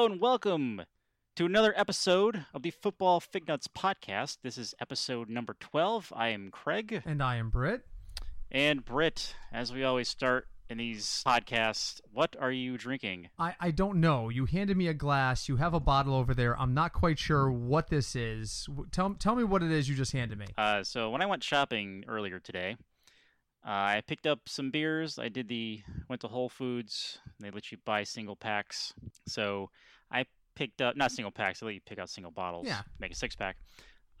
Hello and welcome to another episode of the Football Fig Nuts podcast. This is episode number 12. I am Craig. And I am Britt. And Britt, as we always start in these podcasts, what are you drinking? I, I don't know. You handed me a glass. You have a bottle over there. I'm not quite sure what this is. Tell, tell me what it is you just handed me. Uh, so when I went shopping earlier today, I picked up some beers. I did the went to Whole Foods. They let you buy single packs. So I picked up not single packs. They let you pick out single bottles. Yeah. Make a six pack.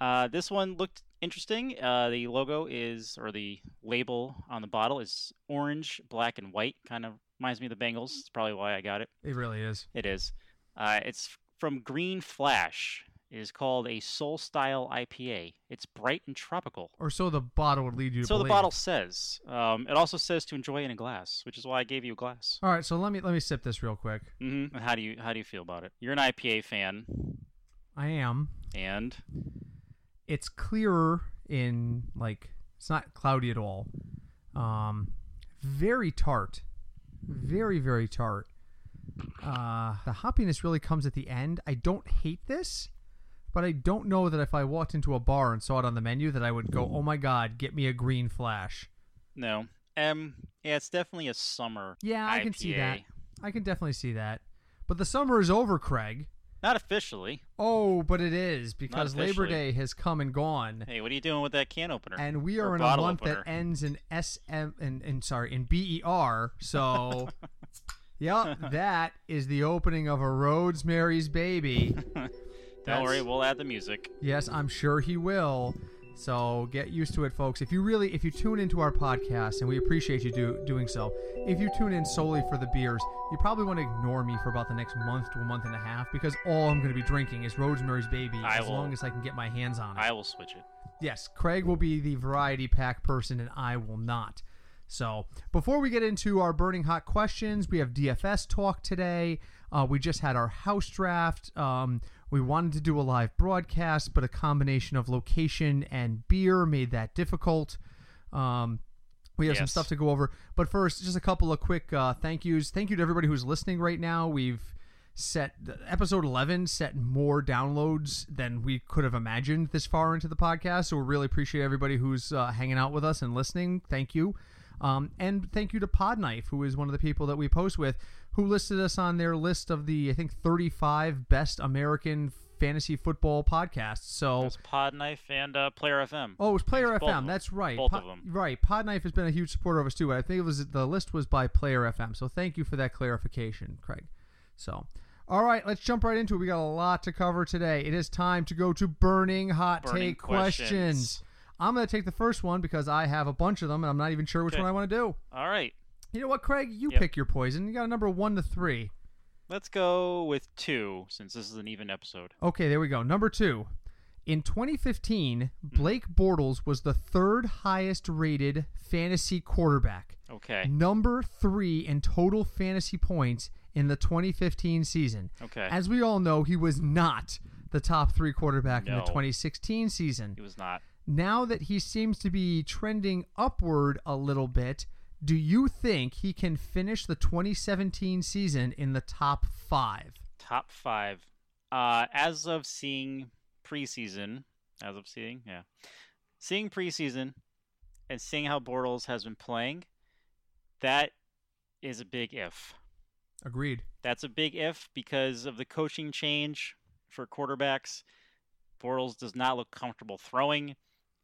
Uh, this one looked interesting. Uh, the logo is or the label on the bottle is orange, black, and white. Kind of reminds me of the Bengals. It's probably why I got it. It really is. It is. Uh, it's from Green Flash. It is called a Soul Style IPA. It's bright and tropical. Or so the bottle would lead you to So the bottle says. Um, it also says to enjoy in a glass, which is why I gave you a glass. All right, so let me let me sip this real quick. hmm How do you how do you feel about it? You're an IPA fan, I am. and It's clearer in like it's not cloudy at all. Um, very tart, very very tart. Uh, the hoppiness really comes at the end. I don't hate this, but I don't know that if I walked into a bar and saw it on the menu that I would go, "Oh my god, get me a green flash." no, um, yeah, it's definitely a summer. Yeah, I can see that. I can definitely see that. But the summer is over, Craig. Not officially. Oh, but it is because Labor. Day has come and gone. Hey, what are you doing with that can opener? and we Or are in a month opener. that ends in SM and, and sorry in BER. So, Yep, that is the opening of a Rosemary's Baby. Don't worry, we'll add the music. Yes, I'm sure he will. So get used to it, folks. If you really, if you tune into our podcast, and we appreciate you do, doing so, if you tune in solely for the beers, you probably want to ignore me for about the next month to a month and a half because all I'm going to be drinking is Rosemary's Baby I as will- long as I can get my hands on it. I will switch it. Yes, Craig will be the variety pack person, and I will not. So, before we get into our burning hot questions, we have DFS talk today. Uh, we just had our house draft. Um, we wanted to do a live broadcast, but a combination of location and beer made that difficult. Um, we have some stuff to go over, but first, just a couple of quick uh, thank yous. Thank you to everybody who's listening right now. We've set episode 11 set more downloads than we could have imagined this far into the podcast so we really appreciate everybody who's uh, hanging out with us and listening thank you um, and thank you to podknife who is one of the people that we post with who listed us on their list of the i think 35 best american fantasy football podcasts so It's Podknife and uh, Player FM. Oh, it was Player both of FM. That's right. Both of them. Right. Podknife has been a huge supporter of us too. I think it was the list was by Player FM. So thank you for that clarification, Craig. So, all right, let's jump right into it. We got a lot to cover today. It is time to go to burning hot Burning take questions. questions. I'm going to take the first one because I have a bunch of them and I'm not even sure which Okay. one I want to do. All right, You know what, Craig? You Yep. pick your poison. You got a number one to three. let's go with two since this is an even episode. Okay, there we go. Number two. In 2015, Hmm. Blake Bortles was the third highest rated fantasy quarterback. Okay. Number three in total fantasy points in the 2015 season. Okay. As we all know, he was not the top three quarterback in the 2016 season. He was not. Now that he seems to be trending upward a little bit, do you think he can finish the 2017 season in the top five? Top five. Uh, as of seeing preseason, as of seeing, yeah, seeing preseason, and seeing how Bortles has been playing, that is a big if. Agreed. That's a big if because of the coaching change for quarterbacks. Bortles does not look comfortable throwing.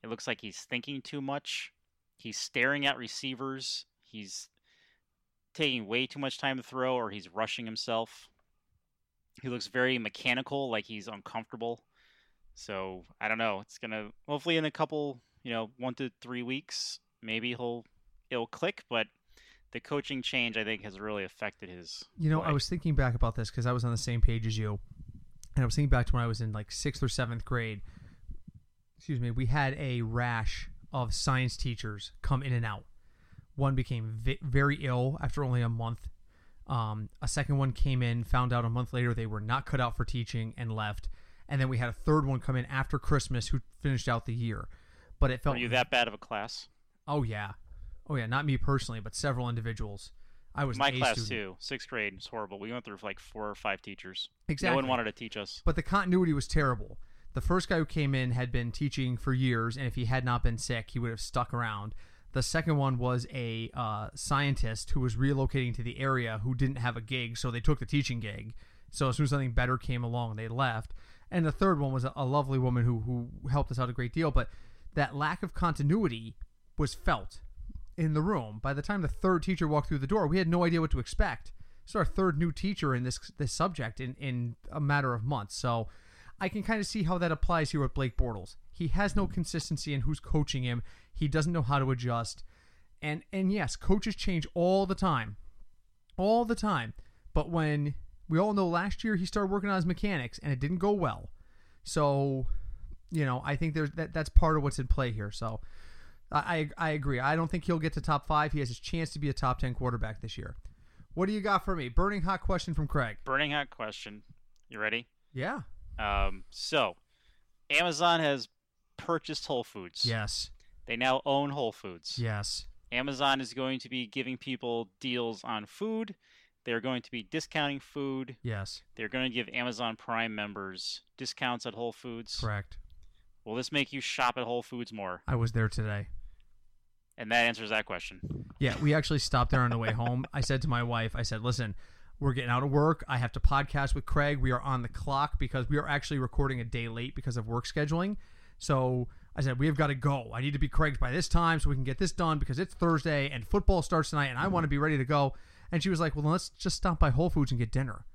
It looks like he's thinking too much. He's staring at receivers. He's taking way too much time to throw or he's rushing himself. He looks very mechanical, like he's uncomfortable. So I don't know. It's gonna hopefully in a couple, you know, one to three weeks, maybe he'll it'll click. But the coaching change, I think, has really affected his. You know, I was thinking back about this because I was on the same page as you, and I was thinking back to when I was in like sixth or seventh grade. Excuse me. We had a rash of science teachers come in and out. One became vi- very ill after only a month. Um, a second one came in, found out a month later they were not cut out for teaching and left. And then we had a third one come in after Christmas who finished out the year. But it felt Were you that bad of a class? Oh yeah, oh yeah. Not me personally, but several individuals. I was My class student. too. Sixth grade was horrible. We went through like four or five teachers. Exactly. No one wanted to teach us. But the continuity was terrible. The first guy who came in had been teaching for years, and if he had not been sick, he would have stuck around. The second one was a uh, scientist who was relocating to the area who didn't have a gig, so they took the teaching gig. So as soon as something better came along, they left. And the third one was a, a lovely woman who who helped us out a great deal. But that lack of continuity was felt in the room. By the time the third teacher walked through the door, we had no idea what to expect. It's our third new teacher in this this subject in, in a matter of months. So I can kind of see how that applies here with Blake Bortles. He has no consistency in who's coaching him. He doesn't know how to adjust. And and yes, coaches change all the time. All the time. But when we all know last year he started working on his mechanics and it didn't go well. So, you know, I think there's that that's part of what's in play here. So I, I agree. I don't think he'll get to top five. He has his chance to be a top ten quarterback this year. What do you got for me? Burning hot question from Craig. Burning hot question. You ready? Yeah. Um, so, Amazon has purchased Whole Foods. Yes. They now own Whole Foods. Yes. Amazon is going to be giving people deals on food. They're going to be discounting food. Yes. They're going to give Amazon Prime members discounts at Whole Foods. Correct. Will this make you shop at Whole Foods more? I was there today. And that answers that question. Yeah, we actually stopped there on the way home. I said to my wife, I said, listen, we're getting out of work. I have to podcast with Craig. We are on the clock because we are actually recording a day late because of work scheduling. So I said, we have got to go. I need to be Craig's by this time so we can get this done because it's Thursday and football starts tonight and I want to be ready to go. And she was like, well, let's just stop by Whole Foods and get dinner.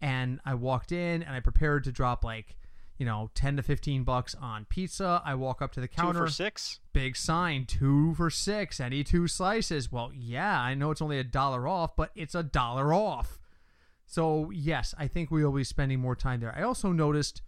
And I walked in and I prepared to drop like, you know, 10 to 15 bucks on pizza. I walk up to the counter Two for six? big sign two for six any two slices well yeah i know it's only a dollar off but it's a dollar off so yes i think we will be spending more time there i also noticed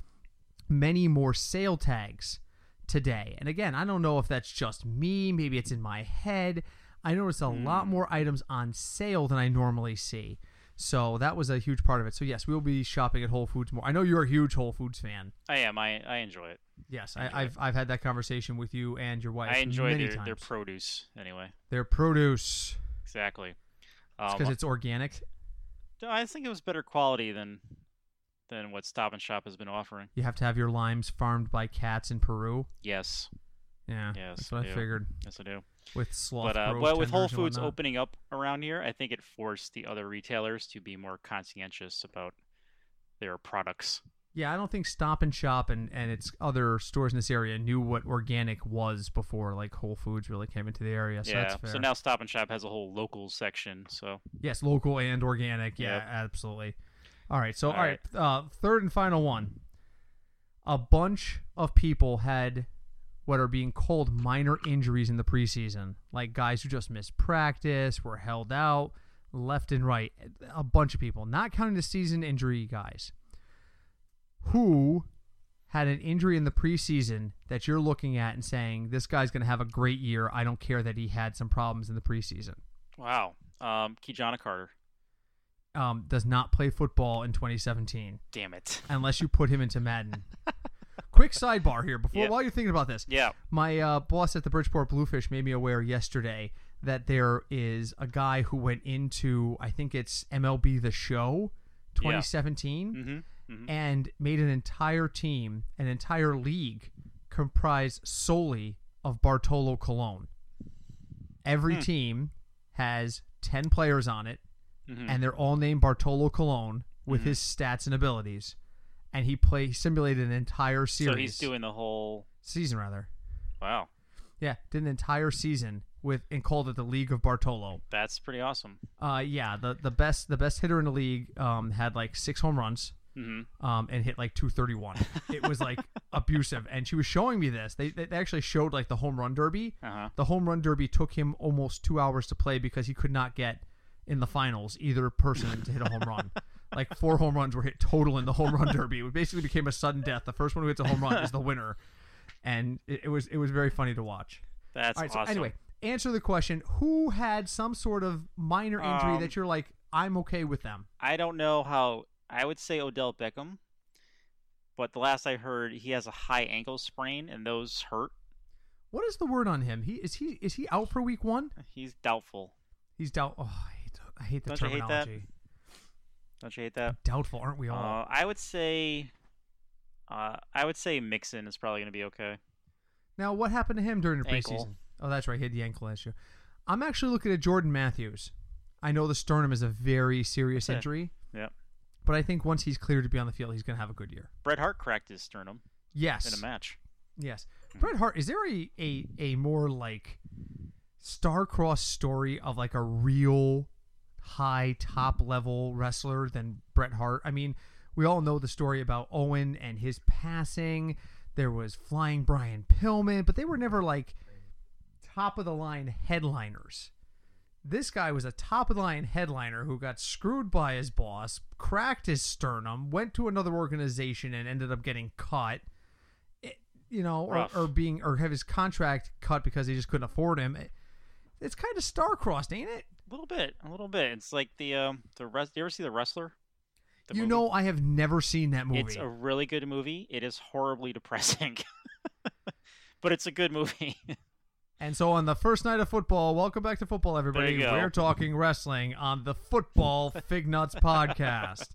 many more sale tags today and again i don't know if that's just me maybe it's in my head i noticed a lot more items on sale than i normally see so that was a huge part of it so yes we will be shopping at whole foods more i know you're a huge whole foods fan I am. I, I enjoy it. yes I, i've i've had that conversation with you and your wife I enjoy their, times. their produce anyway. Their produce. Exactly. It's Um, because it's organic. I think it was better quality than than what Stop and Shop has been offering. You have to have your limes farmed by cats in Peru. Yes, Yeah, Yes, that's what I I figured. yes, I do. With sloth But uh, but with Whole Foods opening up around here, I think it forced the other retailers to be more conscientious about their products. Yeah, I don't think Stop and Shop and and its other stores in this area knew what organic was before like Whole Foods really came into the area. So yeah. that's fair. So now Stop and Shop has a whole local section. So yes, local and organic. Yeah, Yep. absolutely. All right, so All all right, Uh, third and final one. A bunch of people had what are being called minor injuries in the preseason, like guys who just missed practice, were held out left and right. A bunch of people, not counting the season injury guys, who had an injury in the preseason that you're looking at and saying this guy's going to have a great year. I don't care that he had some problems in the preseason. wow. Um, Carter. Um, does not play football in 2017 Damn it. unless you put him into Madden. Quick sidebar here before Yeah. while you're thinking about this. Yeah. My uh, boss at the Bridgeport Bluefish made me aware yesterday that there is a guy who went into I think it's MLB The Show 2017 Mm-hmm. Mm-hmm. and made an entire team, an entire league comprised solely of Bartolo Colon. Every Hmm. team has 10 players on it hmm and they're all named Bartolo Colon with Mhm. his stats and abilities. And he play simulated an entire series. So he's doing the whole. season rather. Wow. Yeah, did an entire season with and called it the League of Bartolo. That's pretty awesome. Uh, yeah, the the best the best hitter in the league um had like six home runs Mm-hmm. um and hit like 231. it was like abusive, and she was showing me this. They they actually showed like the home run derby. Uh huh. The home run derby took him almost two hours to play because he could not get in the finals either person to hit a home run. Like four home runs were hit total in the home run derby. It basically became a sudden death. The first one who hits a home run is the winner, and it, it was it was very funny to watch. That's right. awesome. So anyway, answer the question: Who had some sort of minor injury Um, that you're like, I'm okay with them? I don't know how. I would say Odell Beckham, but the last I heard, he has a high ankle sprain, and those hurt. What is the word on him? He is he is he out for week one? He's doubtful. He's down. Oh, I hate I hate the Don't you hate that? terminology. Don't you hate that? Doubtful, aren't we all? Uh, I would say, uh, I would say Mixon is probably going to be okay. now, what happened to him during the Ankle. preseason? Oh, that's right. He had the ankle issue. I'm actually looking at Jordan Matthews. I know the sternum is a very serious Yeah. injury, Yep. But I think once he's cleared to be on the field, he's going to have a good year. Bret Hart cracked his sternum Yes. in a match. Yes. Mhm. Bret Hart, is there a, a, a more like star-crossed story of like a real high top level wrestler than Bret Hart? I mean, we all know the story about Owen and his passing. There was Flying Brian Pillman, but they were never like top of the line headliners. This guy was a top of the line headliner who got screwed by his boss, cracked his sternum, went to another organization and ended up getting cut. It- you know, or, or being or have his contract cut because they just couldn't afford him. It- it's kind of star-crossed, ain't it? A little bit, a little bit. It's like the um the res- You ever see the wrestler? The you movie? know, I have never seen that movie. it's a really good movie. It is horribly depressing, but it's a good movie. And so on the first night of football, welcome back to football, everybody. We're talking wrestling on the Football Fig Nuts podcast.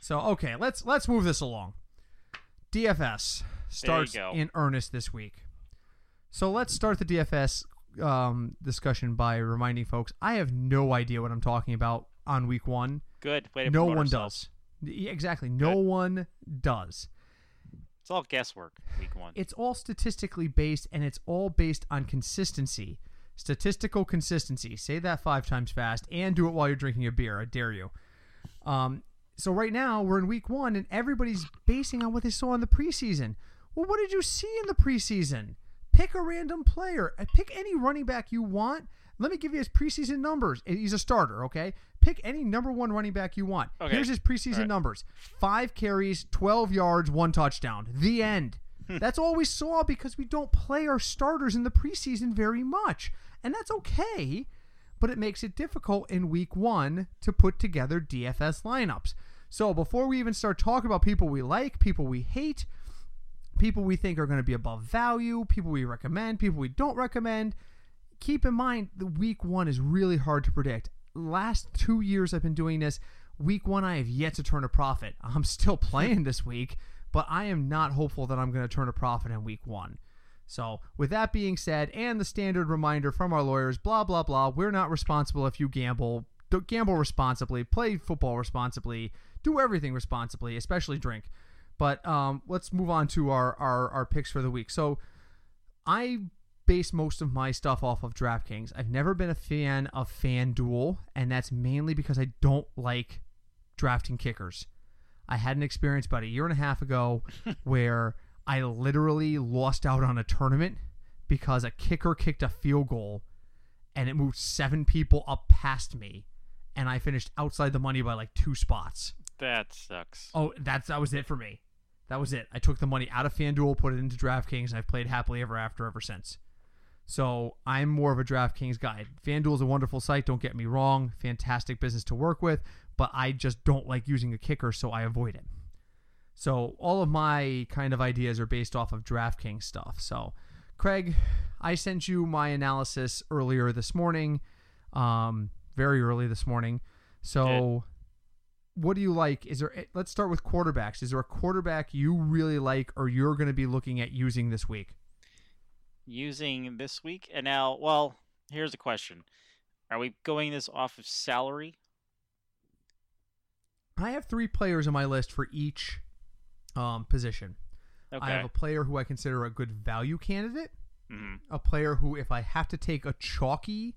So okay, let's let's move this along. DFS starts in earnest this week. So let's start the DFS um, discussion by reminding folks I have no idea what I'm talking about on week one. good No one ourselves. does. Exactly, no Good. one does. It's all guesswork. Week one. it's all statistically based and it's all based on consistency. Statistical consistency. Say that five times fast and do it while you're drinking a beer. I dare you. Um, so right now we're in week one and everybody's basing on what they saw in the preseason. Well what did you see in the preseason? Pick a random player. Pick any running back you want let me give you his preseason numbers he's a starter okay pick any number one running back you want Okay. here's his preseason right. numbers five carries 12 yards one touchdown the end hmm. that's all we saw because we don't play our starters in the preseason very much. And that's okay, but it makes it difficult in week one to put together DFS lineups. So before we even start talking about people we like, people we hate, people we think are going to be above value, people we recommend, people we don't recommend, keep in mind the week one is really hard to predict. Last two years I've been doing this. Week one, I have yet to turn a profit. I'm still playing this week, but I am not hopeful that I'm going to turn a profit in week one. So, with that being said, and the standard reminder from our lawyers, blah, blah, blah, we're not responsible if you gamble. Don't gamble responsibly, play football responsibly, do everything responsibly, especially drink. But um, let's move on to our, our, our picks for the week. So, I base most of my stuff off of DraftKings. I've never been a fan of FanDuel, and that's mainly because I don't like drafting kickers. I had an experience about a year and a half ago where I literally lost out on a tournament because a kicker kicked a field goal and it moved seven people up past me and I finished outside the money by like two spots. That sucks. Oh, that's that was it for me. That was it. I took the money out of FanDuel, put it into DraftKings, and I've played happily ever after ever since. So I'm more of a DraftKings guy. FanDuel is a wonderful site, don't get me wrong. Fantastic business to work with, but I just don't like using a kicker, so I avoid it. So all of my kind of ideas are based off of DraftKings stuff. So, Craig, I sent you my analysis earlier this morning, um, very early this morning. So, what do you like? Is there? Let's start with quarterbacks. Is there a quarterback you really like, or you're going to be looking at using this week? Using this week and now, well, here's a question: Are we going this off of salary? I have three players on my list for each um, position. Okay. I have a player who I consider a good value candidate, hmm a player who, if I have to take a chalky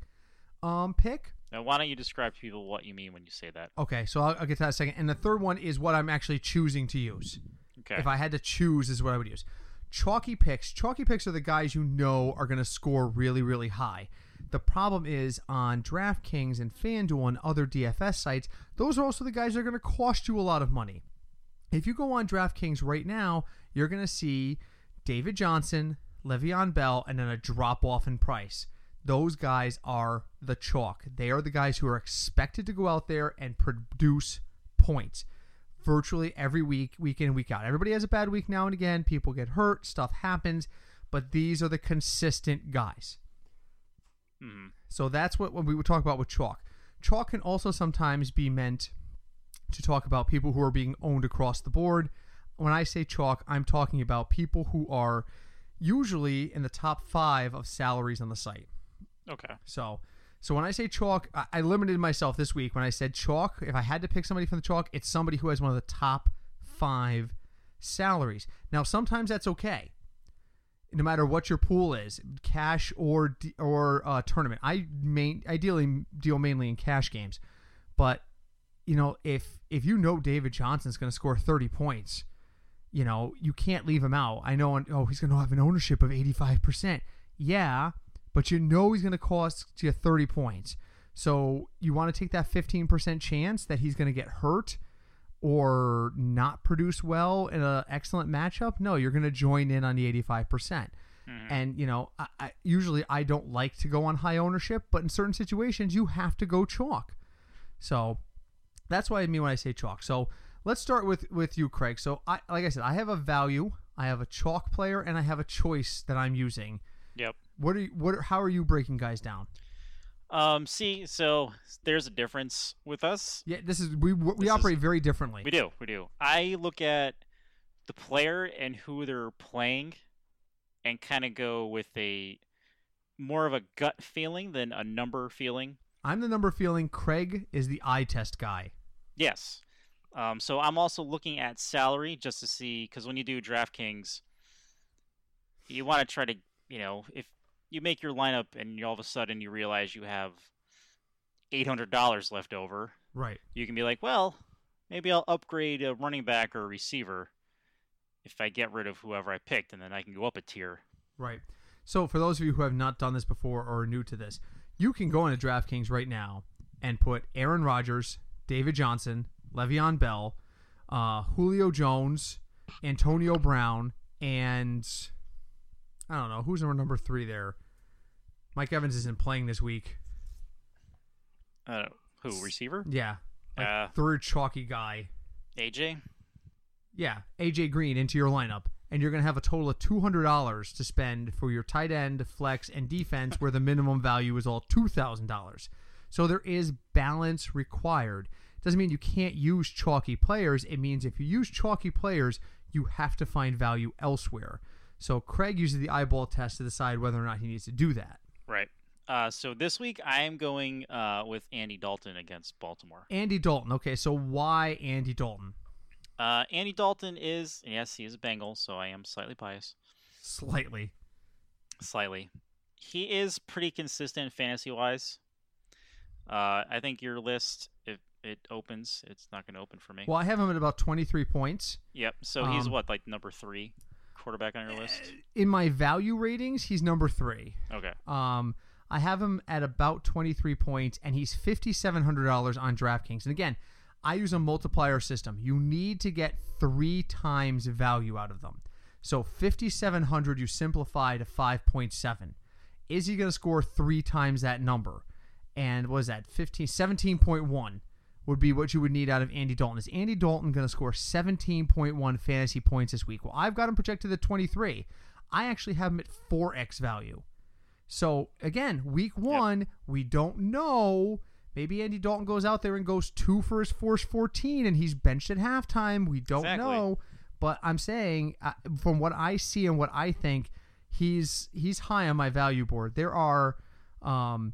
um, pick, Now, why don't you describe to people what you mean when you say that? okay, so I'll, I'll get to that in a second. And the third one is what I'm actually choosing to use. Okay. If I had to choose, is what I would use. Chalky picks. Chalky picks are the guys you know are going to score really, really high. The problem is on DraftKings and FanDuel and other DFS sites, those are also the guys that are going to cost you a lot of money. If you go on DraftKings right now, you're going to see David Johnson, Le'Veon Bell, and then a drop off in price. Those guys are the chalk. They are the guys who are expected to go out there and produce points virtually every week, week in week out. Everybody has a bad week now and again. People get hurt, stuff happens, but these are the consistent guys. hmm So that's what when we would talk about with chalk. chalk can also sometimes be meant to talk about people who are being owned across the board. When I say chalk, I'm talking about people who are usually in the top five of salaries on the site. Okay. So, so when I say chalk, I, limited myself this week. When I said chalk, if I had to pick somebody from the chalk, it's somebody who has one of the top five salaries. Now, sometimes that's okay. No matter what your pool is, cash or or uh, tournament. I main ideally deal mainly in cash games, but you know if if you know David Johnson's going to score thirty points, you know you can't leave him out. I know. Oh, he's going to have an ownership of eighty five percent. Yeah, but you know he's going to cost you 30 points. So you want to take that 15% chance that he's going to get hurt or not produce well in an excellent matchup? No, you're going to join in on the 85%. percent mm-hmm. And, you know, I, I, usually I don't like to go on high ownership, but in certain situations, you have to go chalk. So that's what I mean when I say chalk. So let's start with, with you, Craig. So, I, like I said, I have a value, I have a chalk player, and I have a choice that I'm using. Yep. What are you, what? How are you breaking guys down? Um. See, so there's a difference with us. Yeah, this is we we This operate very differently. We do. We do. I look at the player and who they're playing, and kind of go with a more of a gut feeling than a number feeling. I'm the number feeling. Craig is the eye test guy. Yes. Um, so I'm also looking at salary just to see because when you do DraftKings, you want to try to you know if you make your lineup and you, all of a sudden you realize you have eight hundred dollars left over, Right. you can be like, well, maybe I'll upgrade a running back or a receiver if I get rid of whoever I picked, and then I can go up a tier. Right. So for those of you who have not done this before or are new to this, you can go into DraftKings right now and put Aaron Rodgers, David Johnson, Le'Veon Bell, uh, Julio Jones, Antonio Brown, and I don't know who's number number three there. Mike Evans isn't playing this week. Uh, who receiver? Yeah, like Uh, third chalky guy. AJ. Yeah, AJ Green into your lineup, and you're going to have a total of two hundred dollars to spend for your tight end, flex, and defense, where the minimum value is all two thousand dollars. So there is balance required. Doesn't mean you can't use chalky players. It means if you use chalky players, you have to find value elsewhere. So Craig uses the eyeball test to decide whether or not he needs to do that. Uh, so this week I am going uh, with Andy Dalton against Baltimore. Andy Dalton. Okay, so why Andy Dalton? Uh, Andy Dalton is yes, he is a Bengal, so I am slightly biased. Slightly. Slightly. He is pretty consistent fantasy wise. Uh, I think your list, if it opens, it's not going to open for me. Well, I have him at about 23 points. Yep. So he's Um, what, like number three quarterback on your list? In my value ratings, he's number three. Okay. Um, I have him at about 23 points, and he's $5,700 on DraftKings. And again, I use a multiplier system. You need to get three times value out of them. So 5,700, you simplify to 5.7. Is he going to score three times that number? And what is that? 15, 17.1 would be what you would need out of Andy Dalton. Is Andy Dalton going to score 17.1 fantasy points this week? Well, I've got him projected at 23. I actually have him at 4x value. So again, week one, we don't know. Maybe Andy Dalton goes out there and goes two for his first 14 and he's benched at halftime. We don't Exactly. know. But I'm saying, uh, from what I see and what I think, he's he's high on my value board. There are um,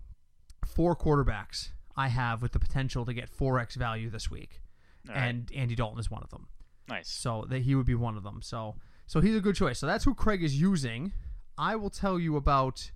four quarterbacks I have with the potential to get 4x value this week. Right. and Andy Dalton is one of them. Nice. So that he would be one of them. So so he's a good choice. So that's who Craig is using. I will tell you about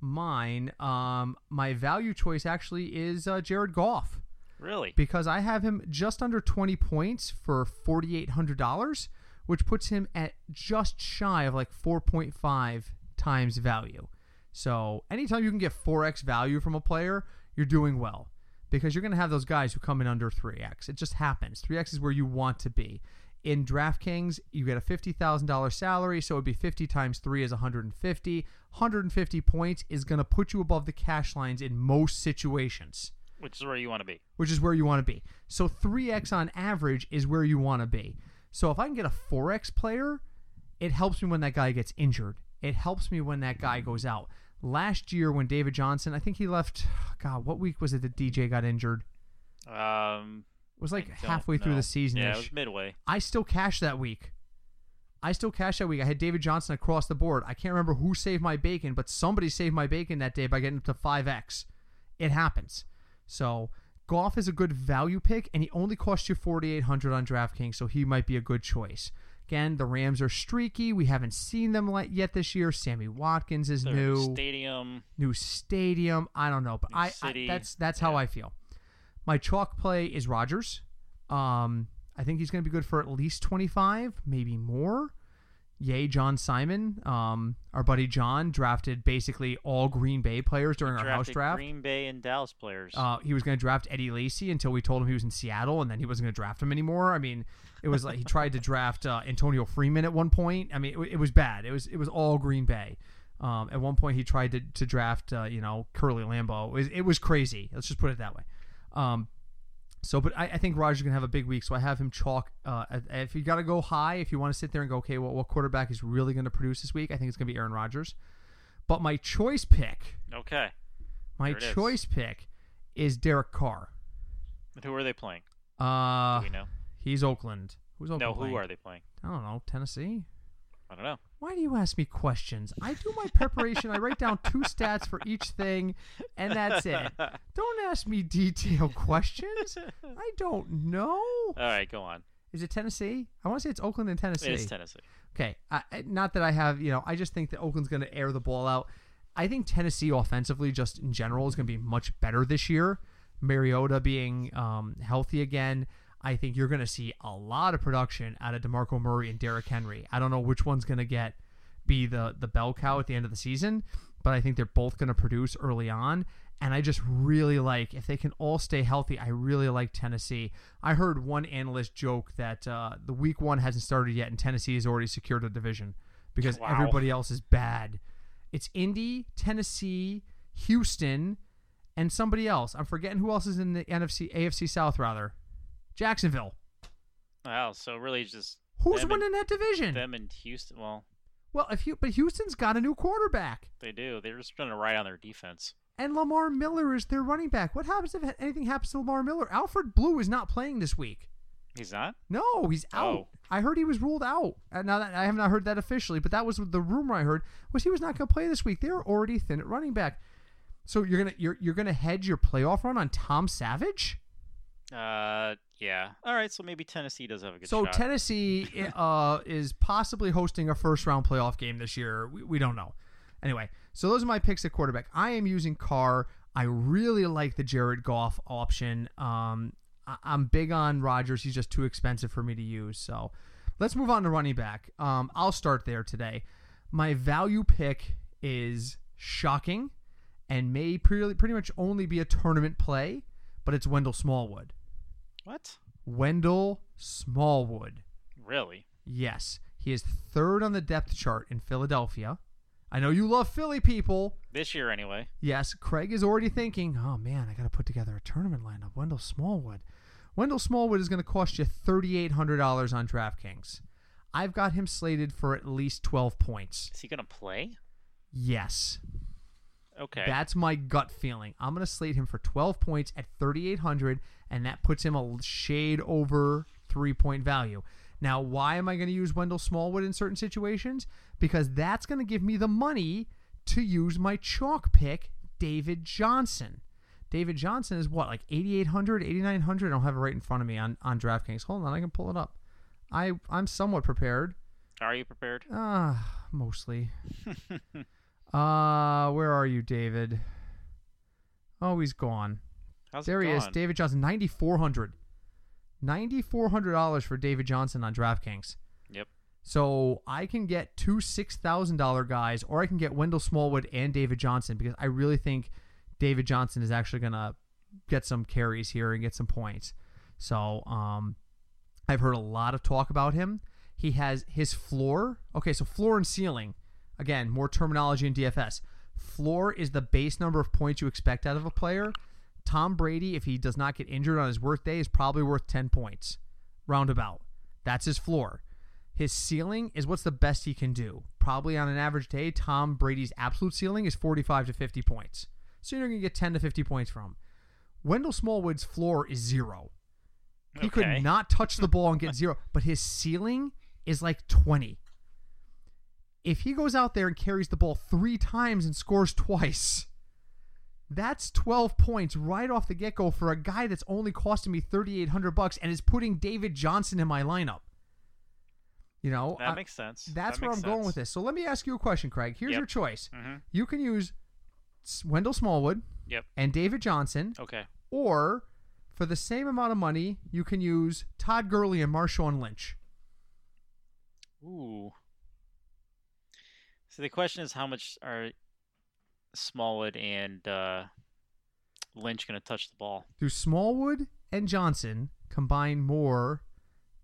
mine. Um, my value choice actually is uh, Jared Goff Really? because I have him just under 20 points for $4,800, which puts him at just shy of like 4.5 times value. So anytime you can get 4x value from a player, you're doing well because you're going to have those guys who come in under 3x. It just happens. 3x is where you want to be. In DraftKings, you get a $50,000 salary, so it would be 50 times 3 is 150. 150 points is going to put you above the cash lines in most situations Which is where you want to be. which is where you want to be. So 3x on average is where you want to be. So if I can get a 4x player, it helps me when that guy gets injured. It helps me when that guy goes out. last year when David Johnson, I think he left. God, what week was it that DJ got injured? Um, It was like halfway through the season. Yeah, it was midway. I still cashed that week. I still cashed that week. I had David Johnson across the board. I can't remember who saved my bacon, but somebody saved my bacon that day by getting up to 5x. It happens. So, Goff is a good value pick, and he only cost you 4800 on DraftKings, so he might be a good choice. Again, the Rams are streaky. We haven't seen them yet this year. Sammy Watkins is Their new stadium. new stadium. I don't know, but I, I that's that's how I feel. My chalk play is Rodgers. Um, I think he's going to be good for at least twenty five, maybe more. Yay, John Simon. Um, our buddy John drafted basically all Green Bay players during our house draft. Green Bay and Dallas players. Uh, he was going to draft Eddie Lacy until we told him he was in Seattle, and then he wasn't going to draft him anymore. I mean, it was like he tried to draft uh, Antonio Freeman at one point. I mean, it, it was bad. It was it was all Green Bay. Um, at one point, he tried to, to draft uh, you know Curly Lambeau. It was, it was crazy. Let's just put it that way. Um, so, but I, I think Rodgers going to have a big week. So I have him chalk. Uh, if you got to go high, if you want to sit there and go, okay, well, what quarterback is really going to produce this week? I think it's going to be Aaron Rodgers. But my choice pick, okay. my it is. choice pick, is Derek Carr. And who are they playing? Uh, Do we know? he's Oakland. Who's Oakland? No, playing? who are they playing? I don't know. Tennessee. I don't know. Why do you ask me questions? I do my preparation. I write down two stats for each thing, and that's it. Don't ask me detailed questions. I don't know. All right, go on. Is it Tennessee? I want to say it's Oakland and Tennessee. It is Tennessee. Okay, I, not that I have, you know, I just think that Oakland's going to air the ball out. I think Tennessee offensively, just in general, is going to be much better this year. Mariota being um, healthy again, I think you're going to see a lot of production out of Demarco Murray and Derrick Henry. I don't know which one's going to get be the the bell cow at the end of the season, but I think they're both going to produce early on. And I just really like if they can all stay healthy. I really like Tennessee. I heard one analyst joke that uh, the week one hasn't started yet, and Tennessee has already secured a division because Wow. everybody else is bad. It's Indy, Tennessee, Houston, and somebody else. I'm forgetting who else is in the NFC, AFC South rather. Jacksonville. Wow. So really, just Who's them and- winning that division? them and Houston. Well, Well, if you but Houston's got a new quarterback. they do. They're just going to ride on their defense. And Lamar Miller is their running back. What happens if anything happens to Lamar Miller? Alfred Blue is not playing this week. He's not. No, he's out. Oh. I heard he was ruled out. Uh, Now that I have not heard that officially, but that was the rumor I heard was he was not going to play this week. They're already thin at running back. So you're gonna you're you're gonna hedge your playoff run on Tom Savage. Uh, yeah. All right. So maybe Tennessee does have a good So shot. Tennessee uh, is possibly hosting a first round playoff game this year. We, we don't know. Anyway, so those are my picks at quarterback. I am using Carr. I really like the Jared Goff option. Um, I, I'm big on Rodgers. He's just too expensive for me to use. So let's move on to running back. Um, I'll start there today. My value pick is shocking and may pretty, pretty much only be a tournament play, but it's Wendell Smallwood. What? Wendell Smallwood. Really? Yes, he is third on the depth chart in Philadelphia. I know you love Philly people. This year, anyway. Yes, Craig is already thinking, oh man, I got to put together a tournament lineup. Wendell Smallwood. Wendell Smallwood is going to cost you $3,800 on DraftKings. I've got him slated for at least 12 points. Is he going to play? Yes. Okay. That's my gut feeling. I'm going to slate him for 12 points at 3,800, and that puts him a shade over three point value. Now, why am I going to use Wendell Smallwood in certain situations? Because that's going to give me the money to use my chalk pick, David Johnson. David Johnson is what, like 8,800, 8,900? I don't have it right in front of me on, on DraftKings. Hold on, I can pull it up. I, I'm somewhat prepared. Are you prepared? Ah, mostly. uh, where are you, David? Oh, he's gone. How's there he is. David Johnson, ninety four hundred. Ninety four hundred dollars for David Johnson on DraftKings. Yep. So I can get two six thousand dollar guys, or I can get Wendell Smallwood and David Johnson because I really think David Johnson is actually gonna get some carries here and get some points. So um, I've heard a lot of talk about him. He has his floor. Okay, so floor and ceiling. Again, more terminology in DFS. Floor is the base number of points you expect out of a player. Tom Brady, if he does not get injured on his workday, is probably worth 10 points. Roundabout. That's his floor. His ceiling is what's the best he can do. probably on an average day, Tom Brady's absolute ceiling is 45 to 50 points. So you're going to get 10 to 50 points from. Wendell Smallwood's floor is zero. He Okay. could not touch the ball and get zero, but his ceiling is like 20. If he goes out there and carries the ball three times and scores twice, that's 12 points right off the get go for a guy that's only costing me 3800 bucks and is putting David Johnson in my lineup. You know, That I- makes sense. that's That where I'm makes going with this. So let me ask you a question, Craig. Here's Yep. your choice. Mhm. You can use Wendell Smallwood Yep. and David Johnson, Okay. or for the same amount of money, you can use Todd Gurley and Marshawn Lynch. Ooh. So the question is, how much are Smallwood and uh, Lynch going to touch the ball? Do Smallwood and Johnson combine more?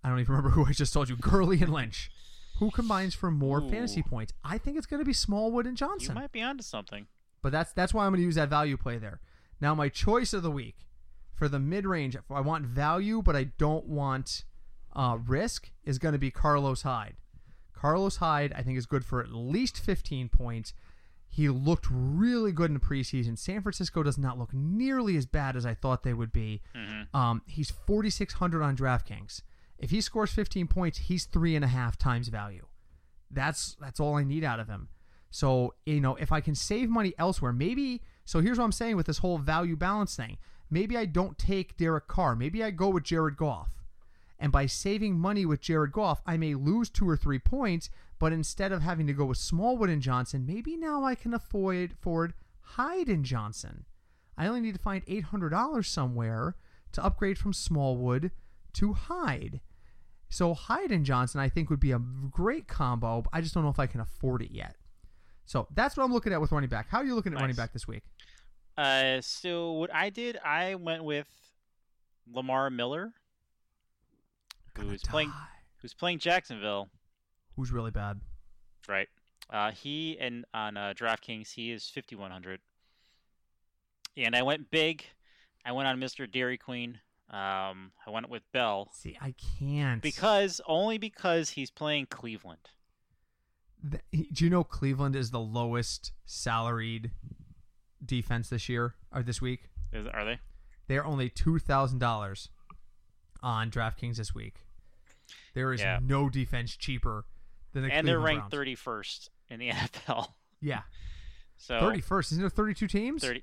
I don't even remember who I just told you. Gurley and Lynch. Who combines for more Ooh. fantasy points? I think it's going to be Smallwood and Johnson. You might be onto something. But that's that's why I'm going to use that value play there. Now my choice of the week for the mid range, I want value but I don't want uh, risk, is going to be Carlos Hyde. Carlos Hyde, I think, is good for at least 15 points. He looked really good in the preseason. San Francisco does not look nearly as bad as I thought they would be. Mhm. Um, he's 4,600 on DraftKings. If he scores 15 points, he's three and a half times value. That's that's all I need out of him. So you know, if I can save money elsewhere, maybe. So here's what I'm saying with this whole value balance thing. Maybe I don't take Derek Carr. Maybe I go with Jared Goff. And by saving money with Jared Goff, I may lose two or three points. But instead of having to go with Smallwood and Johnson, maybe now I can afford afford Hyde and Johnson. I only need to find eight hundred dollars somewhere to upgrade from Smallwood to Hyde. So Hyde and Johnson, I think, would be a great combo. But I just don't know if I can afford it yet. So that's what I'm looking at with running back. How are you looking at running back this week? Uh, so what I did, I went with Lamar Miller, Who's playing who's playing Jacksonville. Who's really bad? Right. Uh, he and on uh, DraftKings, he is 5100. And I went big. I went on Mr. Dairy Queen. Um, I went with Bell See, I can't because only because he's playing Cleveland. Th- Do you know Cleveland is the lowest salaried defense this year or this week? Is, are they? They're only two thousand dollars on DraftKings this week. There is Yeah. no defense cheaper than the and they're ranked Browns. 31st in the NFL. Yeah, So thirty first. Isn't there thirty two teams? 30.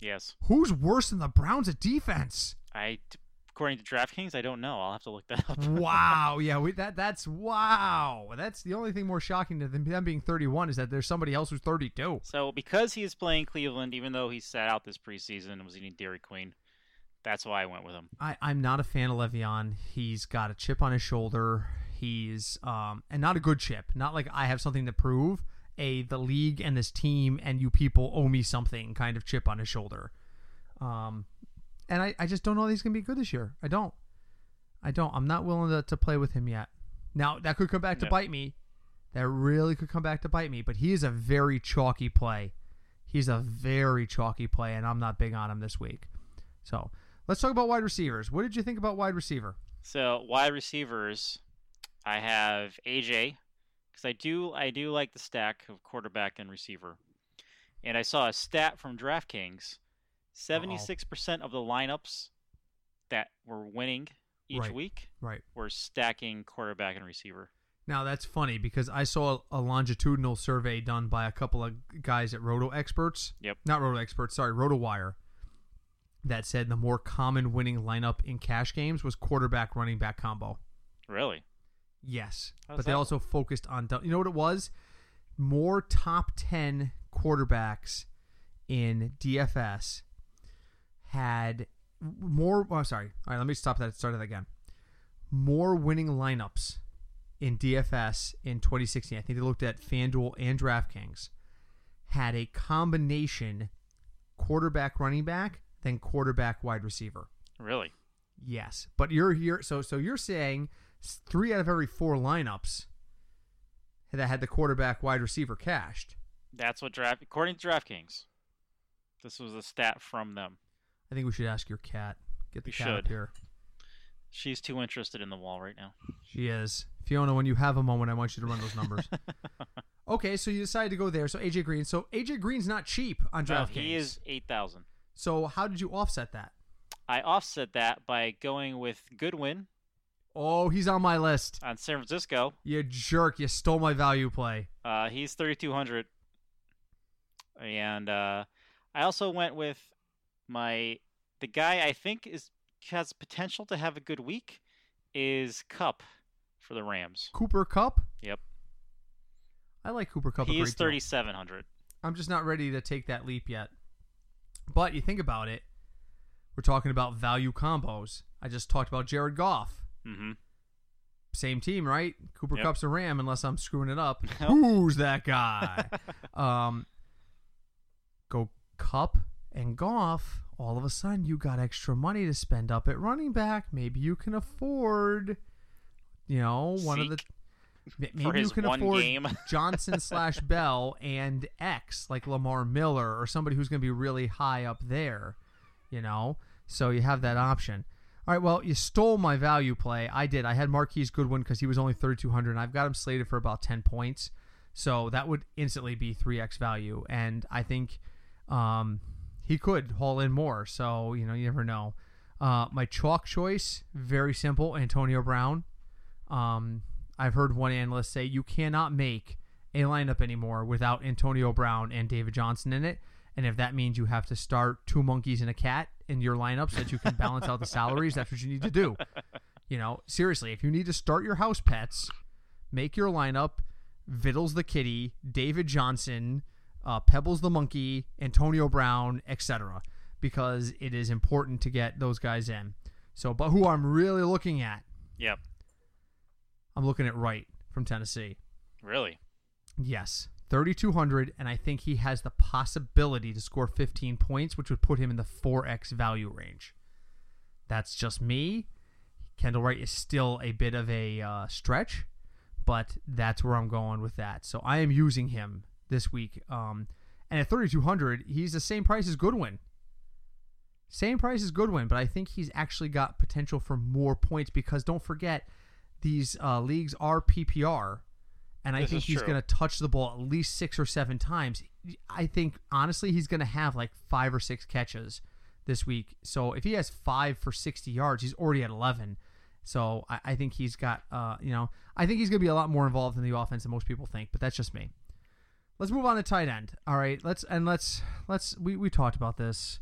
Yes. Who's worse than the Browns at defense? I, according to DraftKings, I don't know. I'll have to look that up. wow, yeah, we, that that's wow. That's the only thing more shocking to them, them being thirty one is that there's somebody else who's thirty two. So because he is playing Cleveland, even though he sat out this preseason and was eating Dairy Queen, that's why I went with him. I, I'm not a fan of Le'Veon. He's got a chip on his shoulder. He's um and not a good chip. Not like I have something to prove. A the league and this team and you people owe me something kind of chip on his shoulder. Um and I, I just don't know that he's gonna be good this year. I don't. I don't. I'm not willing to, to play with him yet. Now that could come back to bite me. That really could come back to bite me. But he is a very chalky play. He's a very chalky play, and I'm not big on him this week. So let's talk about wide receivers. What did you think about wide receiver? So wide receivers, I have AJ because I do I do like the stack of quarterback and receiver, and I saw a stat from DraftKings: seventy six percent of the lineups that were winning each Right. week Right. were stacking quarterback and receiver. Now that's funny because I saw a longitudinal survey done by a couple of guys at RotoExperts. Yep. Not RotoExperts, sorry, RotoWire. That said the more common winning lineup in cash games was quarterback running back combo. Really? Yes, How's but they that also focused on you know what it was? More top 10 quarterbacks in DFS had more oh, sorry. All right, let me stop that start that again. More winning lineups in DFS in 2016. I think they looked at FanDuel and DraftKings had a combination quarterback running back than quarterback wide receiver. Really? Yes, but you're here. So so you're saying three out of every four lineups that had the quarterback wide receiver cashed. That's what draft according to DraftKings. This was a stat from them. I think we should ask your cat. Get the We cat up here. She's too interested in the wall right now. She is. Fiona, when you have a moment, I want you to run those numbers. okay, so you decided to go there. So AJ Green. So AJ Green's not cheap on No, DraftKings. he is eight thousand. So how did you offset that? I offset that by going with Goodwin Oh, he's on my list. on San Francisco. You jerk! You stole my value play. Uh, he's thirty two hundred, and uh, I also went with my the guy I think is has potential to have a good week is Kupp for the Rams. Cooper Kupp. Yep, I like Cooper Kupp. a he is great deal. thirty seven hundred. I'm just not ready to take that leap yet. But you think about it, we're talking about value combos. I just talked about Jared Goff. Mm-hmm. Same team, right? Cooper Yep. Kupp's a Ram, unless I'm screwing it up. Nope. Who's that guy? um, go Cup and Goff. All of a sudden, you got extra money to spend up at running back. Maybe you can afford, you know, one of the. Maybe you can afford. Johnson slash Bell and X, like Lamar Miller or somebody who's going to be really high up there, you know? So you have that option. All right, well, you stole my value play. I did. I had Marquise Goodwin because he was only 3,200, and I've got him slated for about 10 points. So that would instantly be 3x value. And I think um, he could haul in more. So, you know, you never know. Uh, my chalk choice, very simple Antonio Brown. Um, I've heard one analyst say you cannot make a lineup anymore without Antonio Brown and David Johnson in it. And if that means you have to start two monkeys and a cat in your lineup so that you can balance out the salaries, that's what you need to do. You know, seriously, if you need to start your house pets, make your lineup Vittles the kitty, David Johnson, uh, Pebbles the monkey, Antonio Brown, etc. Because it is important to get those guys in. So, but who I'm really looking at, Yep, I'm looking at Wright from Tennessee. really. Yes, 3,200, and I think he has the possibility to score 15 points, which would put him in the 4x value range. That's just me. Kendall Wright is still a bit of a uh, stretch, but that's where I'm going with that. So I am using him this week. Um, and at 3,200, he's the same price as Goodwin. Same price as Goodwin, but I think he's actually got potential for more points because don't forget, these uh, leagues are PPR, and I This think he's going to touch the ball at least six or seven times. I think honestly, he's going to have like five or six catches this week. So if he has five for 60 yards, he's already at 11. So I, I think he's got, uh, you know, I think he's going to be a lot more involved in the offense than most people think. But that's just me. Let's move on to tight end. All right, let's and let's let's we we talked about this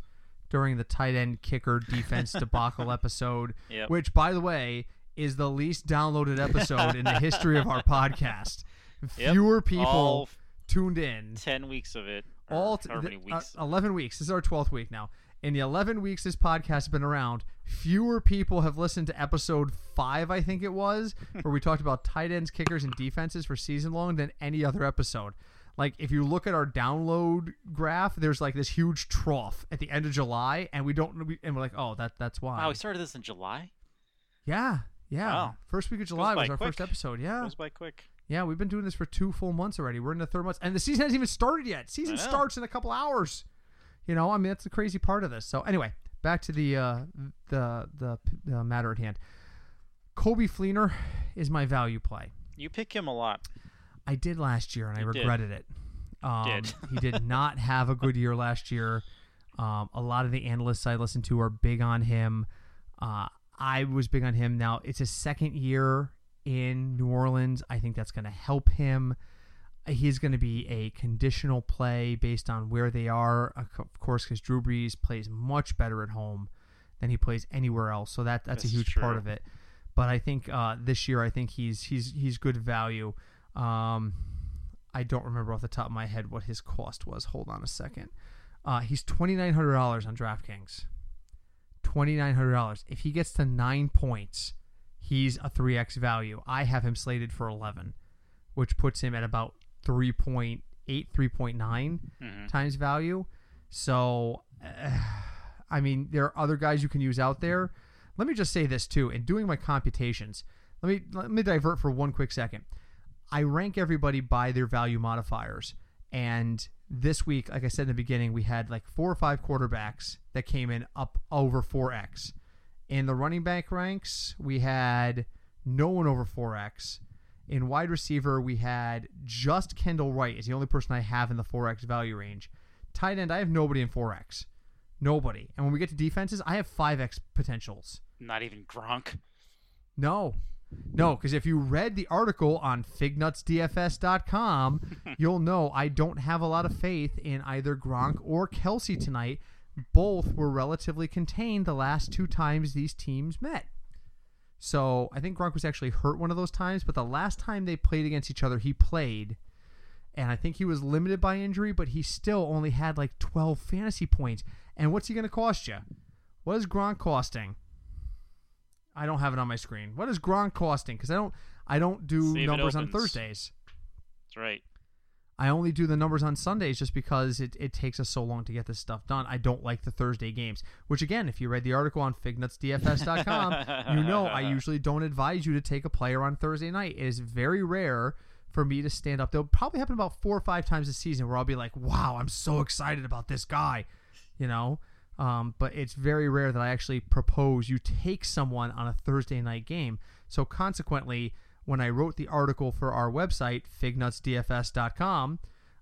during the tight end kicker defense debacle episode, Yep. which by the way is the least downloaded episode in the history of our podcast. Yep. Fewer people All tuned in. ten weeks of it. All t- however many th- uh, 11 weeks. This is our 12th week now. In the 11 weeks this podcast has been around, fewer people have listened to episode 5, I think it was, where we talked about tight ends, kickers, and defenses for season long than any other episode. Like, if you look at our download graph, there's like this huge trough at the end of July, and we don't, and we're like, oh, that that's why. wow, we started this in July. yeah, yeah. Wow. First week of July by was our first episode. Yeah. Goes by quick. Yeah, we've been doing this for two full months already. We're in the third month, and the season hasn't even started yet. Season I know. starts in a couple hours. You know, I mean, that's the crazy part of this. So anyway, back to the uh, the the, the matter at hand. Coby Fleener is my value play. You pick him a lot. I did last year, and I You did. regretted it. Um, did. he did not have a good year last year. Um, a lot of the analysts I listen to are big on him. Uh, I was big on him. Now it's his second year in New Orleans. I think that's going to help him. He's going to be a conditional play based on where they are, of course, because Drew Brees plays much better at home than he plays anywhere else. So that that's This a huge part of it. But I think uh, this year, I think he's he's he's good value. Um, I don't remember off the top of my head what his cost was. Hold on a second. Uh, he's twenty nine hundred dollars on DraftKings. Twenty nine hundred dollars. If he gets to nine points, he's a three x value. I have him slated for eleven, which puts him at about 3.8, 3.9 Mhm. times value. So, uh, I mean, there are other guys you can use out there. Let me just say this too. In doing my computations, let me let me divert for one quick second. I rank everybody by their value modifiers, and this week, like I said in the beginning, we had like four or five quarterbacks that came in up over four x. In the running back ranks, we had no one over four x. In wide receiver, we had just Kendall Wright is the only person I have in the 4x value range. Tight end, I have nobody in 4x. Nobody. And when we get to defenses, I have 5x potentials. Not even Gronk. No. No, because if you read the article on fignutsdfs.com, you'll know I don't have a lot of faith in either Gronk or Kelce tonight. Both were relatively contained the last two times these teams met. So I think Gronk was actually hurt one of those times, but the last time they played against each other, he played. And I think he was limited by injury, but he still only had like 12 fantasy points. And what's he going to cost you? What is Gronk costing? I don't have it on my screen. What is Gronk costing? Because I don't I don't do it numbers on. Thursdays. That's right. I only do the numbers on Sundays just because it, it takes us so long to get this stuff done. I don't like the Thursday games. Which again, if you read the article on fignutsdfs.com, you know I usually don't advise you to take a player on Thursday night. It is very rare for me to stand up. They'll probably happen about four or five times a season where I'll be like, "Wow, I'm so excited about this guy," you know. Um, but it's very rare that I actually propose you take someone on a Thursday night game. So consequently, when I wrote the article for our website, fignutsdfs.com,